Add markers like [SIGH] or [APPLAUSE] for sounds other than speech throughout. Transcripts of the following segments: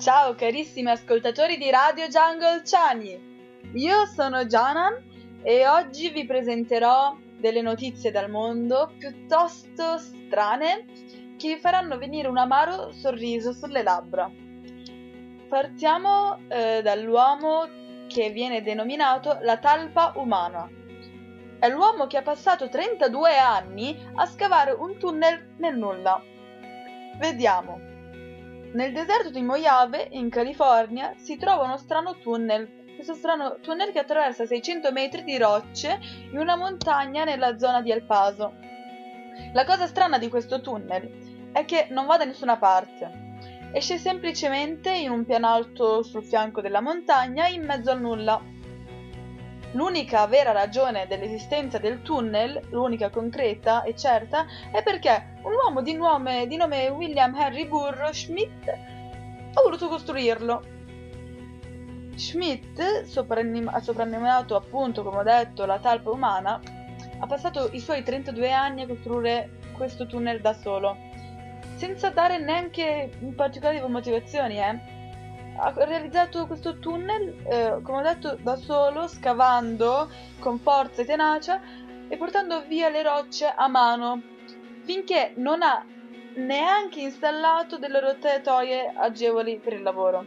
Ciao carissimi ascoltatori di Radio Jungle Chani. Io sono Janan e oggi vi presenterò delle notizie dal mondo piuttosto strane che vi faranno venire un amaro sorriso sulle labbra. Partiamo eh, dall'uomo che viene denominato la talpa umana. È l'uomo che ha passato 32 anni a scavare un tunnel nel nulla. Vediamo. Nel deserto di Mojave, in California, si trova uno strano tunnel. Questo strano tunnel che attraversa 600 metri di rocce in una montagna nella zona di El Paso. La cosa strana di questo tunnel è che non va da nessuna parte. Esce semplicemente in un pianalto sul fianco della montagna in mezzo al nulla. L'unica vera ragione dell'esistenza del tunnel, l'unica concreta e certa, è perché un uomo di nome, di nome William Henry Burroughs Schmidt ha voluto costruirlo. Schmidt, soprannominato appunto, come ho detto, la talpa umana, ha passato i suoi 32 anni a costruire questo tunnel da solo, senza dare neanche particolari motivazioni, eh ha realizzato questo tunnel, eh, come ho detto, da solo, scavando con forza e tenacia e portando via le rocce a mano, finché non ha neanche installato delle rotatoie agevoli per il lavoro.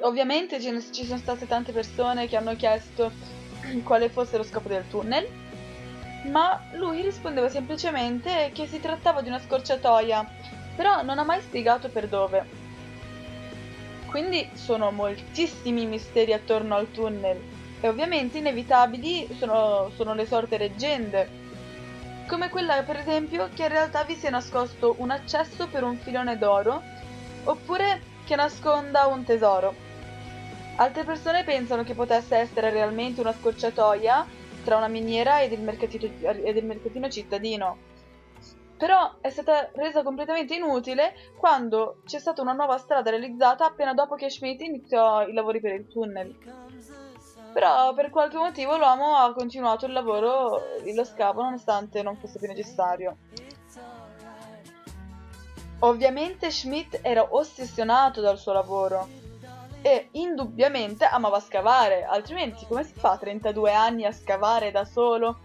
Ovviamente ci sono state tante persone che hanno chiesto [CLEARS THROAT] quale fosse lo scopo del tunnel, ma lui rispondeva semplicemente che si trattava di una scorciatoia, però non ha mai spiegato per dove. Quindi sono moltissimi misteri attorno al tunnel. E ovviamente inevitabili sono, sono le sorte leggende, come quella per esempio che in realtà vi sia nascosto un accesso per un filone d'oro oppure che nasconda un tesoro. Altre persone pensano che potesse essere realmente una scorciatoia tra una miniera ed il mercatino, cittadino però è stata resa completamente inutile quando c'è stata una nuova strada realizzata appena dopo che Schmidt iniziò i lavori per il tunnel. Però per qualche motivo l'uomo ha continuato il lavoro, lo scavo, nonostante non fosse più necessario. Ovviamente Schmidt era ossessionato dal suo lavoro e indubbiamente amava scavare, altrimenti come si fa a 32 anni a scavare da solo,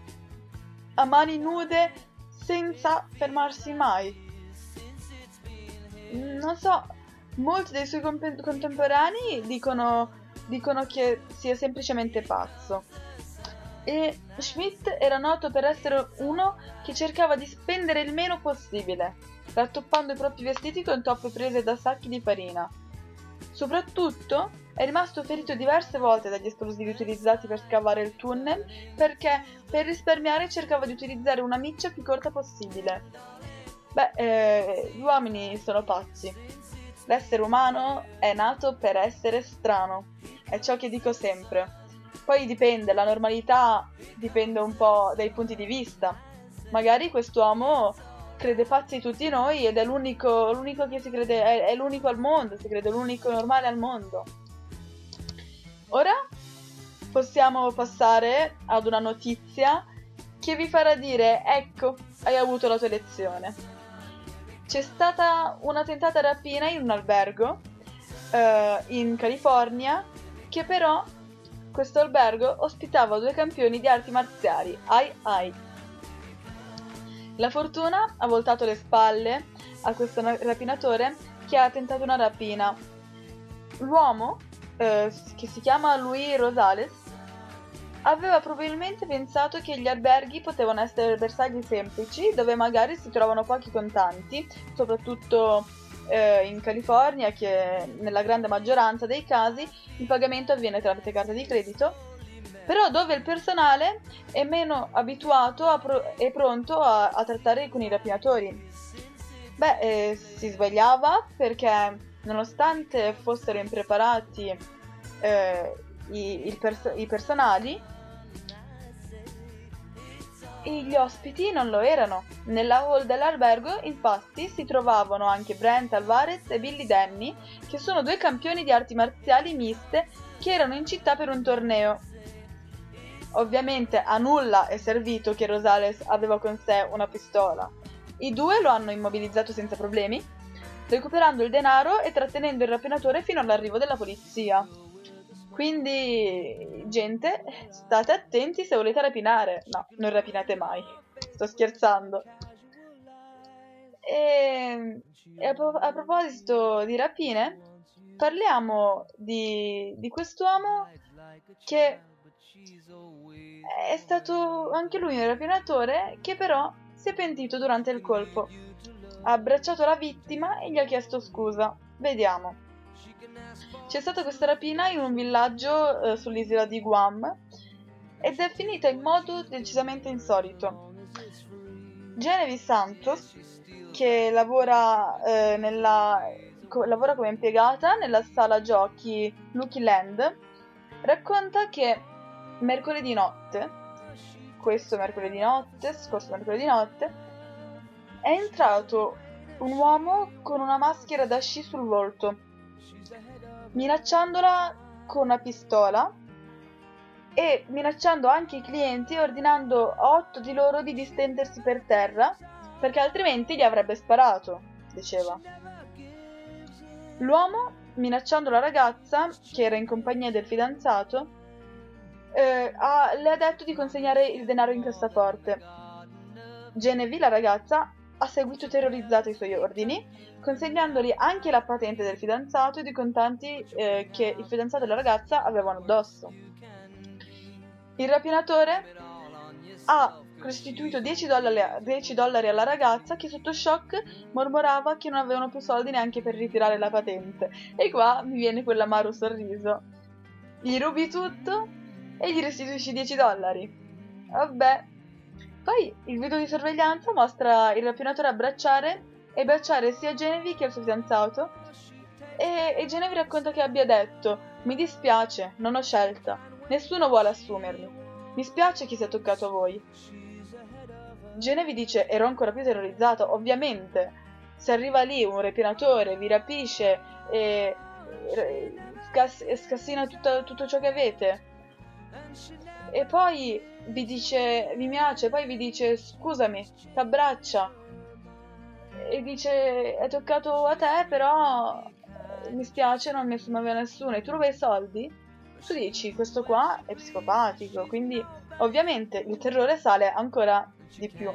a mani nude senza fermarsi mai. Non so, molti dei suoi contemporanei dicono, dicono che sia semplicemente pazzo. E Schmidt era noto per essere uno che cercava di spendere il meno possibile, rattoppando i propri vestiti con toppe prese da sacchi di farina. Soprattutto è rimasto ferito diverse volte dagli esplosivi utilizzati per scavare il tunnel perché per risparmiare cercava di utilizzare una miccia più corta possibile. Beh, eh, gli uomini sono pazzi. L'essere umano è nato per essere strano. È ciò che dico sempre. Poi dipende, la normalità dipende un po' dai punti di vista. Magari quest'uomo crede pazzi tutti noi ed è l'unico, l'unico che si crede, è, è l'unico al mondo, si crede l'unico normale al mondo. Ora possiamo passare ad una notizia che vi farà dire ecco, hai avuto la tua elezione. C'è stata una tentata rapina in un albergo eh, in California che però questo albergo ospitava due campioni di arti marziali, ai ai. La fortuna ha voltato le spalle a questo rapinatore che ha tentato una rapina. L'uomo eh, che si chiama Louis Rosales, aveva probabilmente pensato che gli alberghi potevano essere bersagli semplici dove magari si trovano pochi contanti, soprattutto eh, in California che nella grande maggioranza dei casi il pagamento avviene tramite carta di credito, però dove il personale è meno abituato pro- e pronto a, a, trattare con i rapinatori. Beh, eh, si sbagliava perché nonostante fossero impreparati eh, i, pers- i personali, gli ospiti non lo erano. Nella hall dell'albergo, infatti, si trovavano anche Brent Alvarez e Billy Denny, che sono due campioni di arti marziali miste che erano in città per un torneo. Ovviamente a nulla è servito che Rosales aveva con sé una pistola. I due lo hanno immobilizzato senza problemi recuperando il denaro e trattenendo il rapinatore fino all'arrivo della polizia. Quindi, gente, state attenti se volete rapinare. No, non rapinate mai. Sto scherzando. E, e a, a, proposito di rapine, parliamo di, di quest'uomo che è stato anche lui un rapinatore che però si è pentito durante il colpo. Ha abbracciato la vittima e gli ha chiesto scusa. Vediamo. C'è stata questa rapina in un villaggio eh, sull'isola di Guam ed è finita in modo decisamente insolito. Genevieve Santos, che lavora, eh, nella, co- lavora come impiegata nella sala giochi Lucky Land, racconta che mercoledì notte, questo mercoledì notte, scorso mercoledì notte, è entrato un uomo con una maschera da sci sul volto, minacciandola con una pistola e minacciando anche i clienti ordinando a otto di loro di distendersi per terra perché altrimenti gli avrebbe sparato, diceva. L'uomo, minacciando la ragazza, che era in compagnia del fidanzato, eh, ha, le ha detto di consegnare il denaro in cassaforte. Genevieve, la ragazza, ha seguito terrorizzato i suoi ordini, consegnandogli anche la patente del fidanzato e i contanti eh, che il fidanzato e la ragazza avevano addosso. Il rapinatore ha restituito 10 dollari, 10 dollari alla ragazza che sotto shock mormorava che non avevano più soldi neanche per ritirare la patente. E qua mi viene quell'amaro sorriso. Gli rubi tutto e gli restituisci 10 dollari. Vabbè. Poi il video di sorveglianza mostra il rapinatore abbracciare e baciare sia Genevieve che il suo fidanzato. E, e Genevieve racconta che abbia detto: Mi dispiace, non ho scelta. Nessuno vuole assumermi. Mi spiace chi si è toccato a voi. Genevieve dice: Ero ancora più terrorizzata. Ovviamente, se arriva lì un rapinatore, vi rapisce e scassina tutto, tutto ciò che avete e poi vi dice vi piace, poi vi dice scusami, ti abbraccia e dice è toccato a te però eh, mi spiace non ne aveva nessuno. E tu rubai i soldi? Tu dici questo qua è psicopatico quindi ovviamente il terrore sale ancora di più.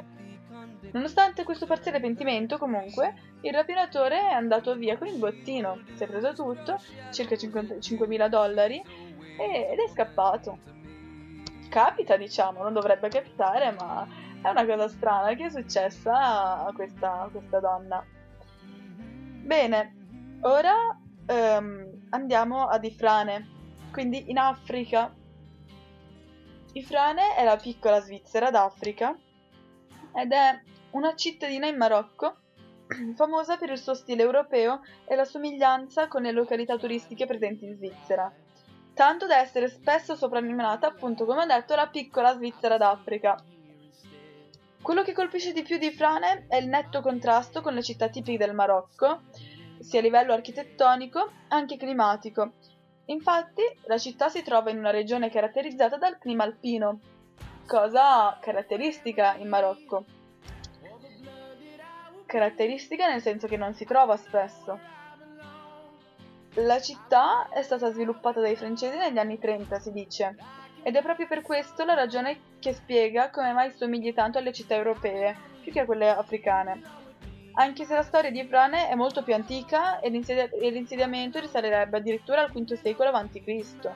Nonostante questo parziale pentimento comunque il rapinatore è andato via con il bottino. Si è preso tutto circa 5.000 dollari ed è scappato capita, diciamo, non dovrebbe capitare, ma è una cosa strana che è successa a questa, a questa donna. Bene, ora um, andiamo ad Ifrane, quindi in Africa. Ifrane è la piccola Svizzera d'Africa ed è una cittadina in Marocco [CLEARS THROAT] famosa per il suo stile europeo e la somiglianza con le località turistiche presenti in Svizzera tanto da essere spesso soprannominata, appunto come ho detto, la piccola Svizzera d'Africa. Quello che colpisce di più di Frane è il netto contrasto con le città tipiche del Marocco, sia a livello architettonico anche climatico. Infatti, la città si trova in una regione caratterizzata dal clima alpino, cosa caratteristica in Marocco. Caratteristica nel senso che non si trova spesso. La città è stata sviluppata dai francesi negli anni 30, si dice, ed è proprio per questo la ragione che spiega come mai somigli tanto alle città europee, più che a quelle africane. Anche se la storia di Frane è molto più antica e l'insediamento risalirebbe addirittura al V secolo a.C.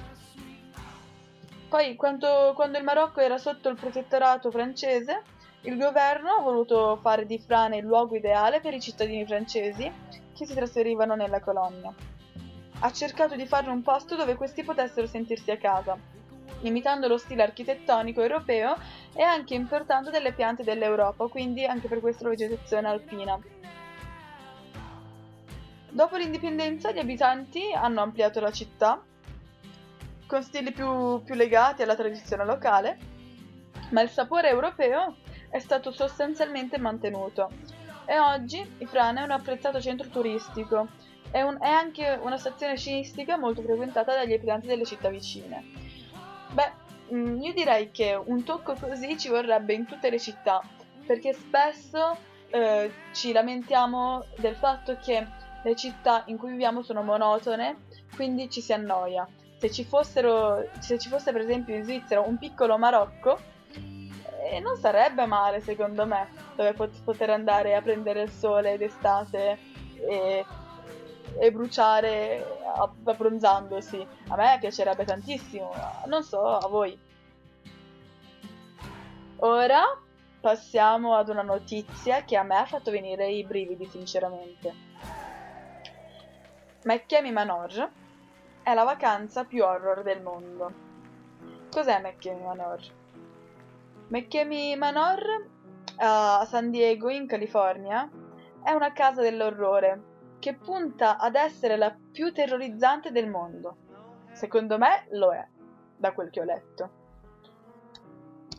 Poi, quando, quando il Marocco era sotto il protettorato francese, il governo ha voluto fare di Frane il luogo ideale per i cittadini francesi che si trasferivano nella colonia ha cercato di farne un posto dove questi potessero sentirsi a casa, imitando lo stile architettonico europeo e anche importando delle piante dell'Europa, quindi anche per questo la vegetazione alpina. Dopo l'indipendenza gli abitanti hanno ampliato la città con stili più, più legati alla tradizione locale, ma il sapore europeo è stato sostanzialmente mantenuto e oggi Ifrane è un apprezzato centro turistico è, un, è anche una stazione sciistica molto frequentata dagli abitanti delle città vicine. Beh, mm, io direi che un tocco così ci vorrebbe in tutte le città, perché spesso eh, ci lamentiamo del fatto che le città in cui viviamo sono monotone, quindi ci si annoia. Se ci, fossero, se ci fosse per esempio in Svizzera un piccolo Marocco, eh, non sarebbe male secondo me, dove pot- poter andare a prendere il sole d'estate e, e bruciare abbronzandosi. A me piacerebbe tantissimo, non so, a voi. Ora passiamo ad una notizia che a me ha fatto venire i brividi, sinceramente. McKemi Manor è la vacanza più horror del mondo. Cos'è McKemi Manor? McKemi Manor a San Diego, in California, è una casa dell'orrore che punta ad essere la più terrorizzante del mondo. Secondo me lo è, da quel che ho letto.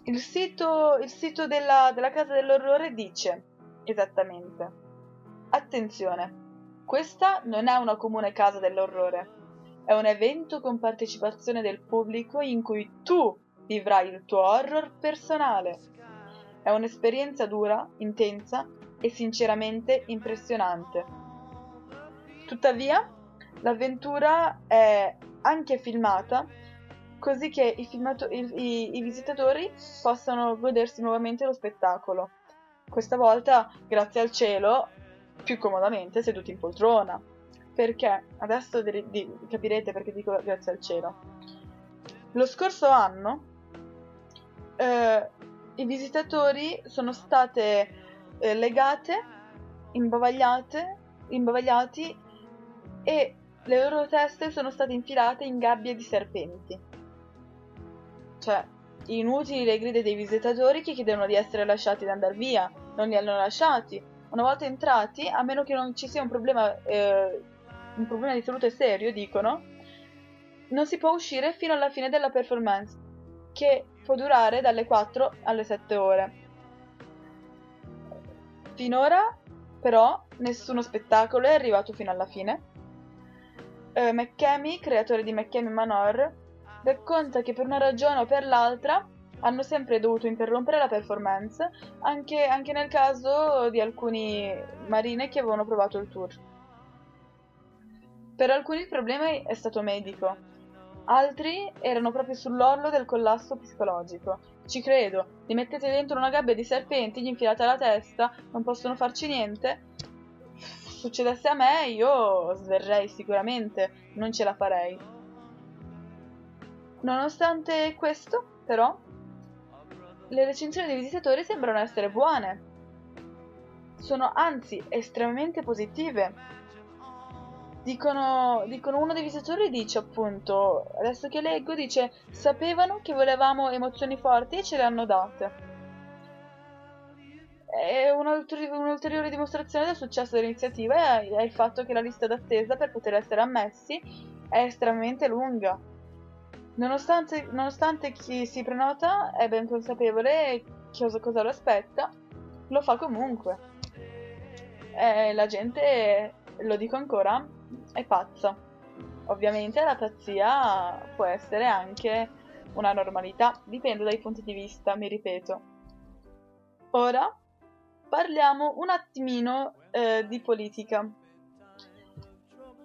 Il sito, il sito della, della Casa dell'Orrore dice esattamente: Attenzione, questa non è una comune casa dell'orrore, è un evento con partecipazione del pubblico in cui tu vivrai il tuo horror personale. È un'esperienza dura, intensa e sinceramente impressionante. Tuttavia, l'avventura è anche filmata così che i, filmato- i, i, i visitatori possano godersi nuovamente lo spettacolo. Questa volta, grazie al cielo, più comodamente seduti in poltrona. Perché? Adesso di, di, capirete perché dico grazie al cielo. Lo scorso anno eh, i visitatori sono state eh, legate, imbavagliate, imbavagliati e le loro teste sono state infilate in gabbie di serpenti. Cioè, inutili le grida dei visitatori che chiedono di essere lasciati ad andare via, non li hanno lasciati. Una volta entrati, a meno che non ci sia un problema, eh, un problema di salute serio, dicono, non si può uscire fino alla fine della performance, che può durare dalle 4 alle 7 ore. Finora, però, nessuno spettacolo è arrivato fino alla fine. Eh, McKemi, creatore di McKemi Manor, racconta che per una ragione o per l'altra hanno sempre dovuto interrompere la performance, anche, anche nel caso di alcuni marine che avevano provato il tour. Per alcuni il problema è stato medico, altri erano proprio sull'orlo del collasso psicologico. Ci credo, li mettete dentro una gabbia di serpenti, gli infilate alla testa, non possono farci niente. Succedesse a me, io sverrei sicuramente, non ce la farei. Nonostante questo, però, le recensioni dei visitatori sembrano essere buone. Sono anzi estremamente positive. Dicono, dicono uno dei visitatori dice appunto, adesso che leggo, dice sapevano che volevamo emozioni forti e ce le hanno date. Un'ulteriore dimostrazione del successo dell'iniziativa è il fatto che la lista d'attesa per poter essere ammessi è estremamente lunga Nonostante, nonostante chi si prenota è ben consapevole cosa, cosa lo aspetta, lo fa comunque. E la gente, lo dico ancora, è pazza. Ovviamente la pazzia può essere anche una normalità, dipende dai punti di vista, mi ripeto. Ora parliamo un attimino eh, di politica.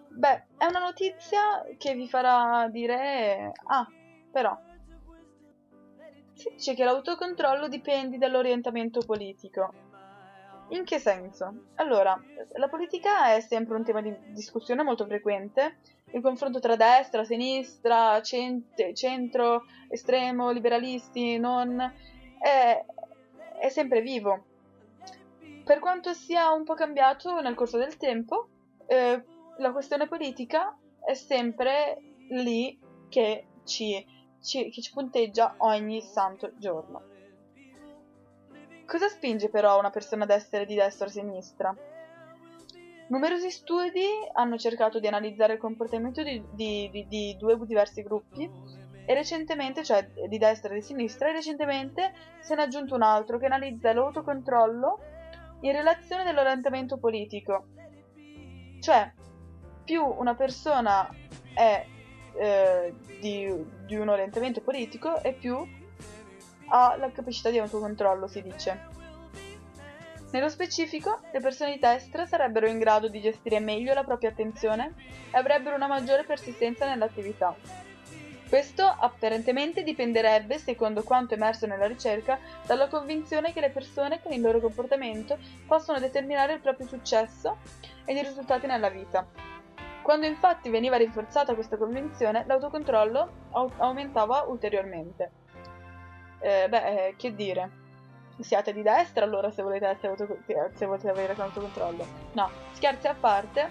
Beh, è una notizia che vi farà dire, ah, però, si dice che l'autocontrollo dipende dall'orientamento politico. In che senso? Allora, la politica è sempre un tema di discussione molto frequente. Il confronto tra destra, sinistra, cent- centro, estremo, liberalisti, non, è, è sempre vivo. Per quanto sia un po' cambiato nel corso del tempo, eh, la questione politica è sempre lì che ci, ci, che ci punteggia ogni santo giorno. Cosa spinge però una persona ad essere di destra o sinistra? Numerosi studi hanno cercato di analizzare il comportamento di, di, di, di, due diversi gruppi e recentemente, cioè di destra e di sinistra, e recentemente se ne è aggiunto un altro che analizza l'autocontrollo in relazione all'orientamento politico. Cioè, più una persona è eh, di, di, un orientamento politico e più ha la capacità di autocontrollo, si dice. Nello specifico, le persone di destra sarebbero in grado di gestire meglio la propria attenzione e avrebbero una maggiore persistenza nell'attività. Questo apparentemente dipenderebbe, secondo quanto emerso nella ricerca, dalla convinzione che le persone con il loro comportamento possono determinare il proprio successo e i risultati nella vita. Quando infatti veniva rinforzata questa convinzione, l'autocontrollo au- aumentava ulteriormente. Eh, beh, eh, che dire? siate di destra allora se volete, auto, se volete avere autocontrollo. No, scherzi a parte,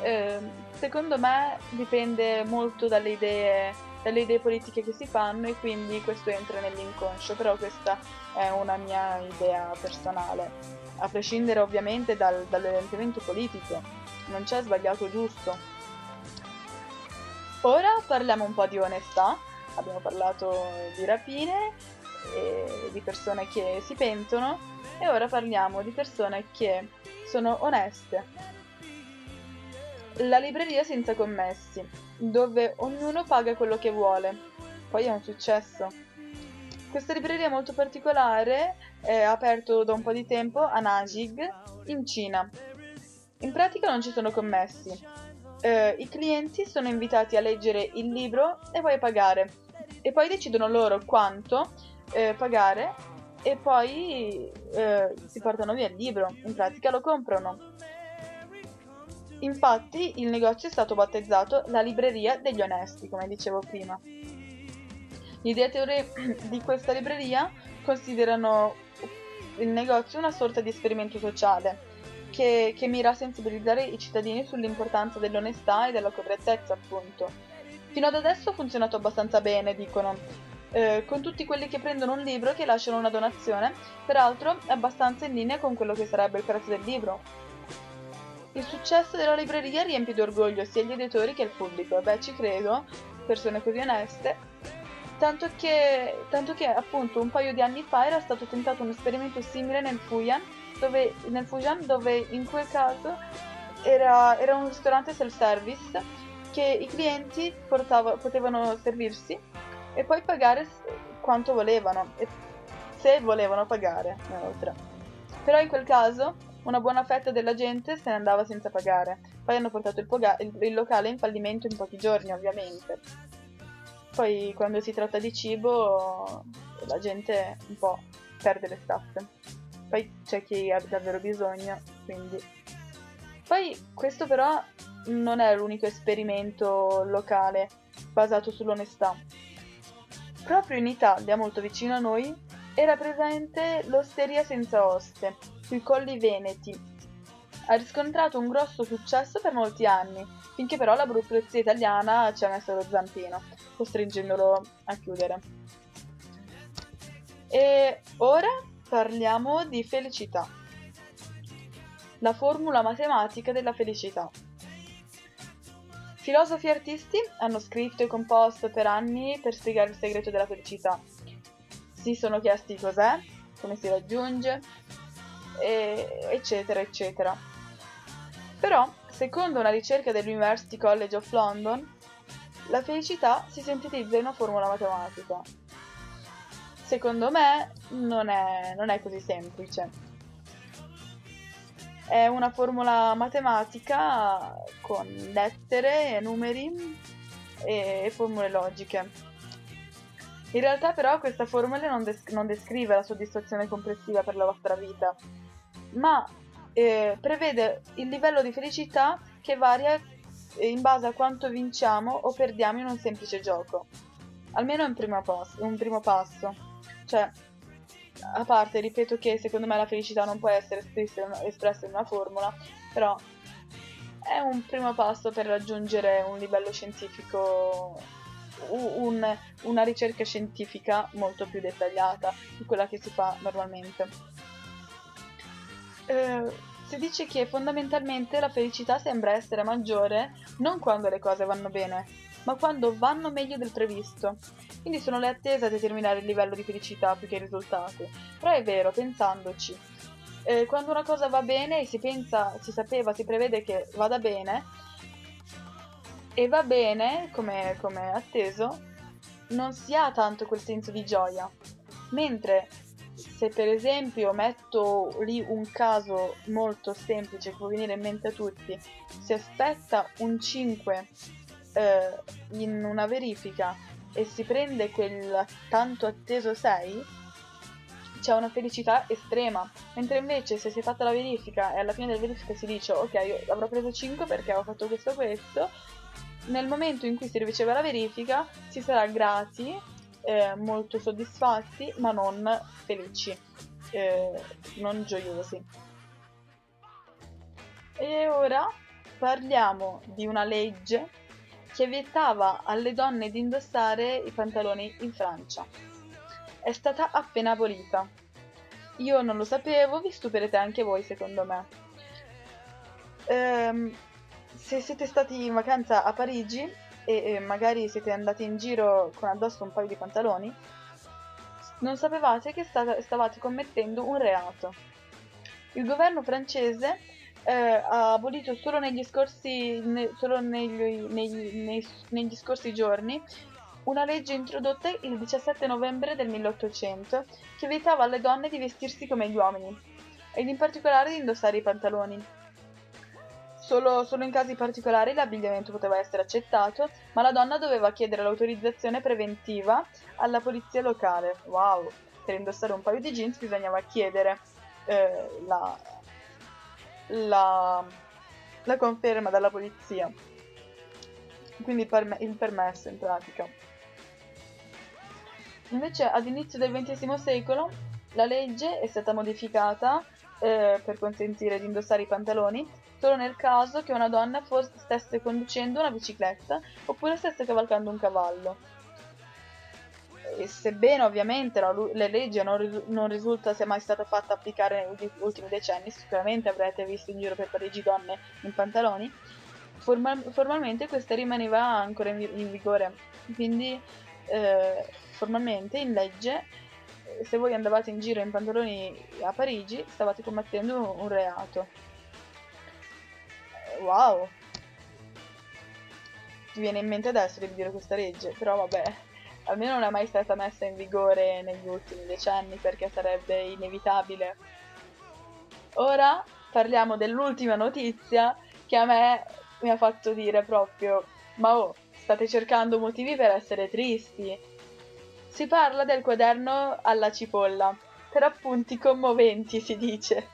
eh, secondo me dipende molto dalle idee, dalle idee politiche che si fanno e quindi questo entra nell'inconscio, però questa è una mia idea personale, a prescindere ovviamente dal, dall'orientamento politico, non c'è sbagliato giusto. Ora parliamo un po' di onestà, abbiamo parlato di rapine di persone che si pentono e ora parliamo di persone che sono oneste. La libreria senza commessi, dove ognuno paga quello che vuole. Poi è un successo. Questa libreria molto particolare è aperto da un po' di tempo a Najig, in Cina. In pratica non ci sono commessi. Eh, I clienti sono invitati a leggere il libro e poi a pagare. E poi decidono loro quanto eh, pagare e poi eh, si portano via il libro, in pratica lo comprano. Infatti il negozio è stato battezzato la libreria degli onesti, come dicevo prima. Gli ideatori [CLEARS THROAT] di questa libreria considerano il negozio una sorta di esperimento sociale che, che mira a sensibilizzare i cittadini sull'importanza dell'onestà e della correttezza, appunto. Fino ad adesso ha funzionato abbastanza bene, dicono, eh, con tutti quelli che prendono un libro e che lasciano una donazione, peraltro abbastanza in linea con quello che sarebbe il prezzo del libro. Il successo della libreria riempie di orgoglio sia gli editori che il pubblico, beh ci credo, persone così oneste, tanto che, tanto che appunto un paio di anni fa era stato tentato un esperimento simile nel Fujian, dove, nel Fujian, dove in quel caso era, era un ristorante self-service che i clienti portava, potevano servirsi e poi pagare quanto volevano, se volevano pagare, inoltre. Però in quel caso una buona fetta della gente se ne andava senza pagare, poi hanno portato il, poga- il, locale in fallimento in pochi giorni, ovviamente. Poi quando si tratta di cibo la gente un po' perde le staffe. Poi c'è chi ha davvero bisogno, quindi... Poi questo però non è l'unico esperimento locale basato sull'onestà. Proprio in Italia, molto vicino a noi, era presente l'Osteria senza oste, sui Colli Veneti. Ha riscontrato un grosso successo per molti anni, finché però la burocrazia italiana ci ha messo lo zampino, costringendolo a chiudere. E ora parliamo di felicità. La formula matematica della felicità. Filosofi e artisti hanno scritto e composto per anni per spiegare il segreto della felicità. Si sono chiesti cos'è, come si raggiunge, eccetera, eccetera. Però, secondo una ricerca dell'University College of London, la felicità si sintetizza in una formula matematica. Secondo me non è, non è così semplice è una formula matematica con lettere, numeri e formule logiche. In realtà però questa formula non, des- non descrive la soddisfazione complessiva per la vostra vita, ma eh, prevede il livello di felicità che varia in base a quanto vinciamo o perdiamo in un semplice gioco. Almeno un primo, pos- un primo passo. Cioè, a parte, ripeto che secondo me la felicità non può essere espressa in una formula, però è un primo passo per raggiungere un livello scientifico, un, una ricerca scientifica molto più dettagliata di quella che si fa normalmente. Eh, si dice che fondamentalmente la felicità sembra essere maggiore non quando le cose vanno bene, ma quando vanno meglio del previsto. Quindi sono le attese a determinare il livello di felicità più che i risultati. Però è vero, pensandoci, eh, quando una cosa va bene e si pensa, si sapeva, si prevede che vada bene, e va bene, come, come atteso, non si ha tanto quel senso di gioia. Mentre se per esempio metto lì un caso molto semplice che può venire in mente a tutti, si aspetta un 5 eh, in una verifica e si prende quel tanto atteso 6, c'è una felicità estrema. Mentre invece se si è fatta la verifica e alla fine della verifica si dice ok, io avrò preso 5 perché ho fatto questo questo, nel momento in cui si riceve la verifica si sarà grati, eh, molto soddisfatti, ma non felici, eh, non gioiosi. E ora parliamo di una legge che vietava alle donne di indossare i pantaloni in Francia. È stata appena abolita. Io non lo sapevo, vi stupirete anche voi secondo me. Ehm, se siete stati in vacanza a Parigi e, e magari siete andati in giro con addosso un paio di pantaloni, non sapevate che stata, stavate commettendo un reato. Il governo francese eh, ha abolito solo negli scorsi, ne, solo negli, negli, nei, negli scorsi giorni una legge introdotta il 17 novembre del 1800 che vietava alle donne di vestirsi come gli uomini ed in particolare di indossare i pantaloni. Solo, solo, in casi particolari l'abbigliamento poteva essere accettato, ma la donna doveva chiedere l'autorizzazione preventiva alla polizia locale. Wow! Per indossare un paio di jeans bisognava chiedere eh, la, la, la conferma dalla polizia, quindi il, perme- il permesso in pratica. Invece ad inizio del XX secolo la legge è stata modificata eh, per consentire di indossare i pantaloni solo nel caso che una donna fosse, stesse conducendo una bicicletta oppure stesse cavalcando un cavallo e sebbene ovviamente la, le leggi non, non, risulta sia mai stata fatta applicare negli ultimi decenni, sicuramente avrete visto in giro per Parigi donne in pantaloni, formal, formalmente questa rimaneva ancora in, in vigore. Quindi eh, formalmente in legge se voi andavate in giro in pantaloni a Parigi stavate commettendo un, un reato. Wow! Ti viene in mente adesso di dire questa legge, però vabbè, almeno non è mai stata messa in vigore negli ultimi decenni perché sarebbe inevitabile. Ora parliamo dell'ultima notizia che a me mi ha fatto dire proprio ma oh, state cercando motivi per essere tristi. Si parla del quaderno alla cipolla, per appunti commoventi si dice.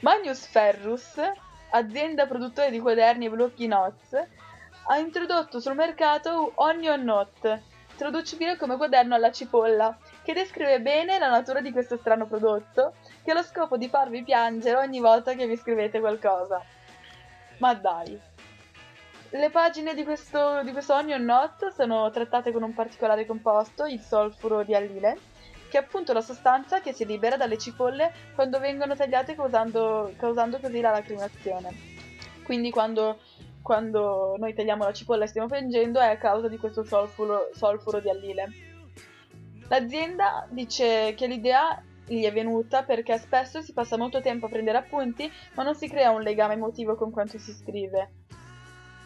Magnus Ferrus, azienda produttore di quaderni e blocchi notes, ha introdotto sul mercato Onion Note, traducibile come quaderno alla cipolla, che descrive bene la natura di questo strano prodotto, che ha lo scopo di farvi piangere ogni volta che vi scrivete qualcosa. Ma dai! Le pagine di questo, di questo Onion Note sono trattate con un particolare composto, il solfuro di allile, che è appunto la sostanza che si libera dalle cipolle quando vengono tagliate causando, causando così la lacrimazione. Quindi quando quando noi tagliamo la cipolla e stiamo piangendo è a causa di questo solfuro, solfuro di allile. L'azienda dice che l'idea gli è venuta perché spesso si passa molto tempo a prendere appunti ma non si crea un legame emotivo con quanto si scrive.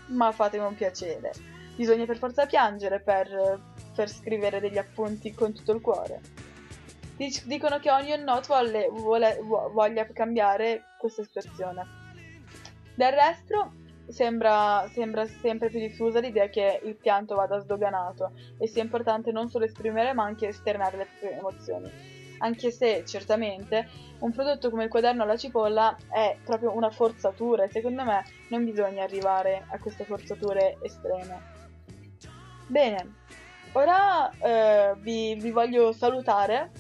Ma fatemi un piacere. Bisogna per forza piangere per, per scrivere degli appunti con tutto il cuore. Dicono che Onion Note vuole, vuole, voglia cambiare questa situazione. Del resto, Sembra, sembra, sempre più diffusa l'idea che il pianto vada sdoganato e sia importante non solo esprimere ma anche esternare le proprie emozioni. Anche se certamente un prodotto come il quaderno alla cipolla è proprio una forzatura e secondo me non bisogna arrivare a queste forzature estreme. Bene, ora eh, vi, vi voglio salutare.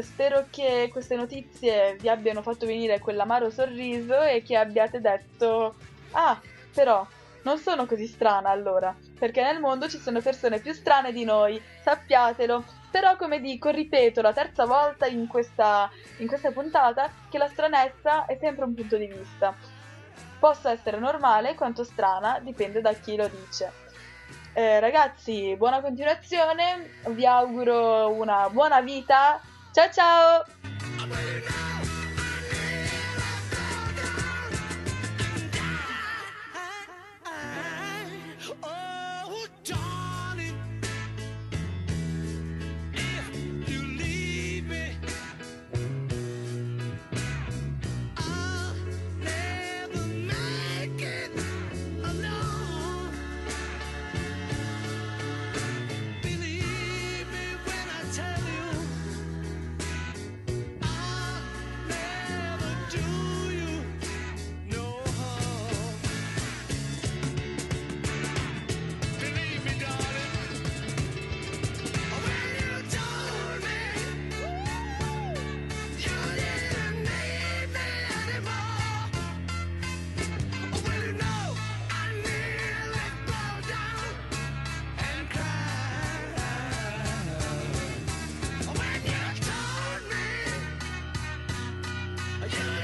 Spero che queste notizie vi abbiano fatto venire quell'amaro sorriso e che abbiate detto Ah, però, non sono così strana allora, perché nel mondo ci sono persone più strane di noi, sappiatelo. Però, come dico, ripeto la terza volta in questa, in questa puntata che la stranezza è sempre un punto di vista. Possa essere normale quanto strana, dipende da chi lo dice. Eh, ragazzi, buona continuazione, vi auguro una buona vita. Ciao ciao! Yeah.